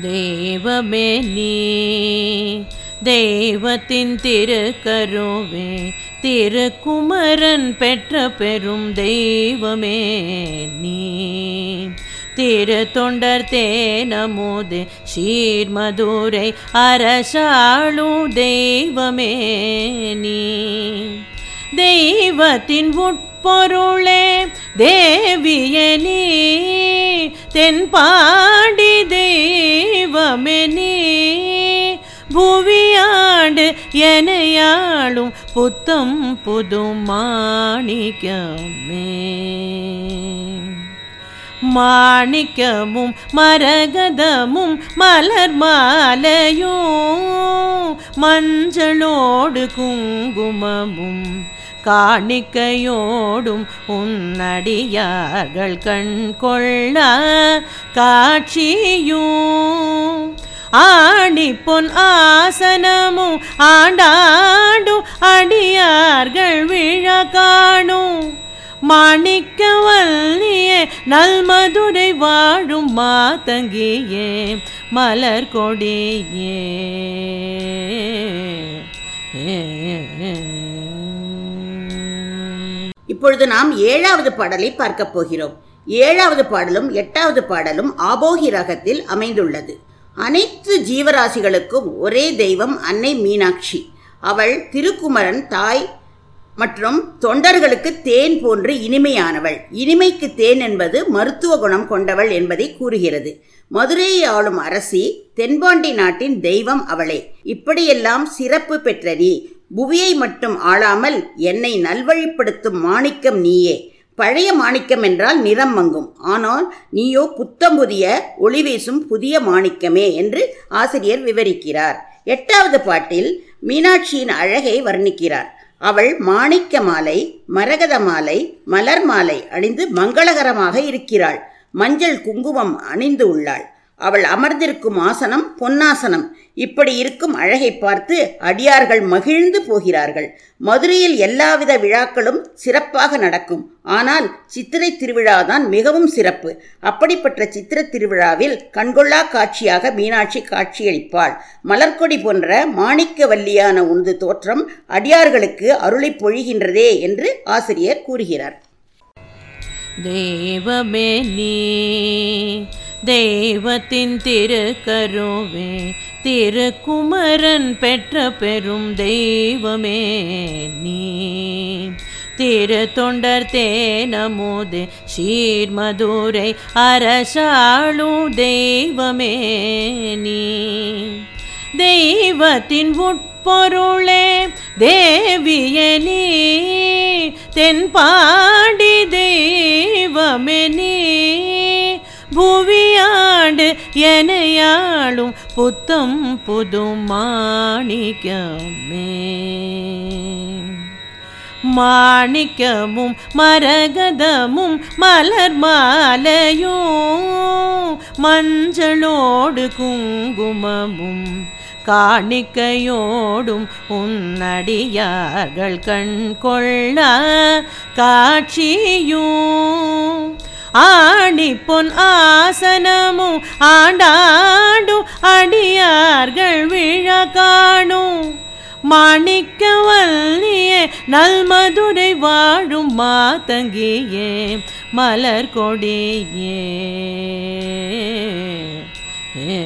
தெய்வமே நீ. தெய்வத்தின் திருக்கருவே திருக்குமரன் பெற்ற பெரும் தெய்வமே நீ. திரு தொண்டர் தேனமுது சீர்மதுரை அரசாளு தெய்வமே நீ. தெய்வத்தின் உட்பொருளே தேவிய நீ தென்பாடி தெய்வ நீ புவியாண்டு எனையாளும் புத்தம் புது மாணிக்கமே மாணிக்கமும் மரகதமும் மலர் மாலையும் மஞ்சளோடு குங்குமமும் காணிக்கையோடும் உன்னடியார்கள் கண் கொள்ள காட்சியும். ஆணி பொன் ஆசனமும் ஆண்டாடும் அடியார்கள் விழ காணும். மாணிக்கவல்லியே நல்மதுரை வாழும் மாதங்கியே மலர் கொடியே. இப்பொழுது நாம் ஏழாவது பாடலை பார்க்கப் போகிறோம். ஏழாவது பாடலும் எட்டாவது பாடலும் ஆபோகி ரகத்தில் அமைந்துள்ளது. அனைத்து ஜீவராசிகளுக்கும் ஒரே தெய்வம் அன்னை மீனாட்சி. அவள் திருக்குமரன் தாய் மற்றும் தொண்டர்களுக்கு தேன் போன்று இனிமையானவள். இனிமைக்கு தேன் என்பது மருத்துவ குணம் கொண்டவள் என்பதை கூறுகிறது. மதுரையை ஆளும் அரசி தென்பாண்டி நாட்டின் தெய்வம் அவளே. இப்படியெல்லாம் சிறப்பு பெற்ற நீ புவியை மட்டும் ஆளாமல் என்னை நல்வழிப்படுத்தும் மாணிக்கம் நீயே. பழைய மாணிக்கம் என்றால் நிறம் மங்கும். ஆனால் நீயோ புத்தம் புதிய ஒளி வீசும் புதிய மாணிக்கமே என்று ஆசிரியர் விவரிக்கிறார். எட்டாவது பாட்டில் மீனாட்சியின் அழகை வர்ணிக்கிறார். அவள் மாணிக்க மாலை மரகத மாலை மலர் மாலை அணிந்து மங்களகரமாக இருக்கிறாள். மஞ்சள் குங்குமம் அணிந்து உள்ளாள். அவள் அமர்ந்திருக்கும் ஆசனம் பொன்னாசனம். இப்படி இருக்கும் அழகை பார்த்து அடியார்கள் மகிழ்ந்து போகிறார்கள். மதுரையில் எல்லாவித விழாக்களும் சிறப்பாக நடக்கும். ஆனால் சித்திரை திருவிழாதான் மிகவும் சிறப்பு. அப்படிப்பட்ட சித்திர திருவிழாவில் கண்கொள்ளா காட்சியாக மீனாட்சி காட்சியளிப்பாள். மலர்கொடி போன்ற மாணிக்க வல்லியான உனது தோற்றம் அடியார்களுக்கு அருளை பொழிகின்றதே என்று ஆசிரியர் கூறுகிறார். தேவமே நீ தெய்வத்தின் திருக்கருவே திருக்குமரன் பெற்ற பெரும் தெய்வமே நீ. திரு தொண்டர் தேனமுது சீர்மதுரை அரசாளும் தெய்வமே நீ. தெய்வத்தின் உட்பொருளே தேவியே நீ தென்பாடி தெய்வமே நீ. புவியாண்டு எனையாளும் புத்தம் புது மாணிக்கமே மாணிக்கமும் மரகதமும் மலர் மாலையும் மஞ்சளோடு குங்குமமும் காணிக்கையோடும் உன்னடியார்கள் கண் கொள்ள காட்சியும் ஆடி பொன் ஆசனமும் ஆண்டாடும் அடியார்கள் விழ காணும். மாணிக்க வல்லியே நல்மதுரை வாழும் மாதங்கியே மலர் கொடியே. ஏ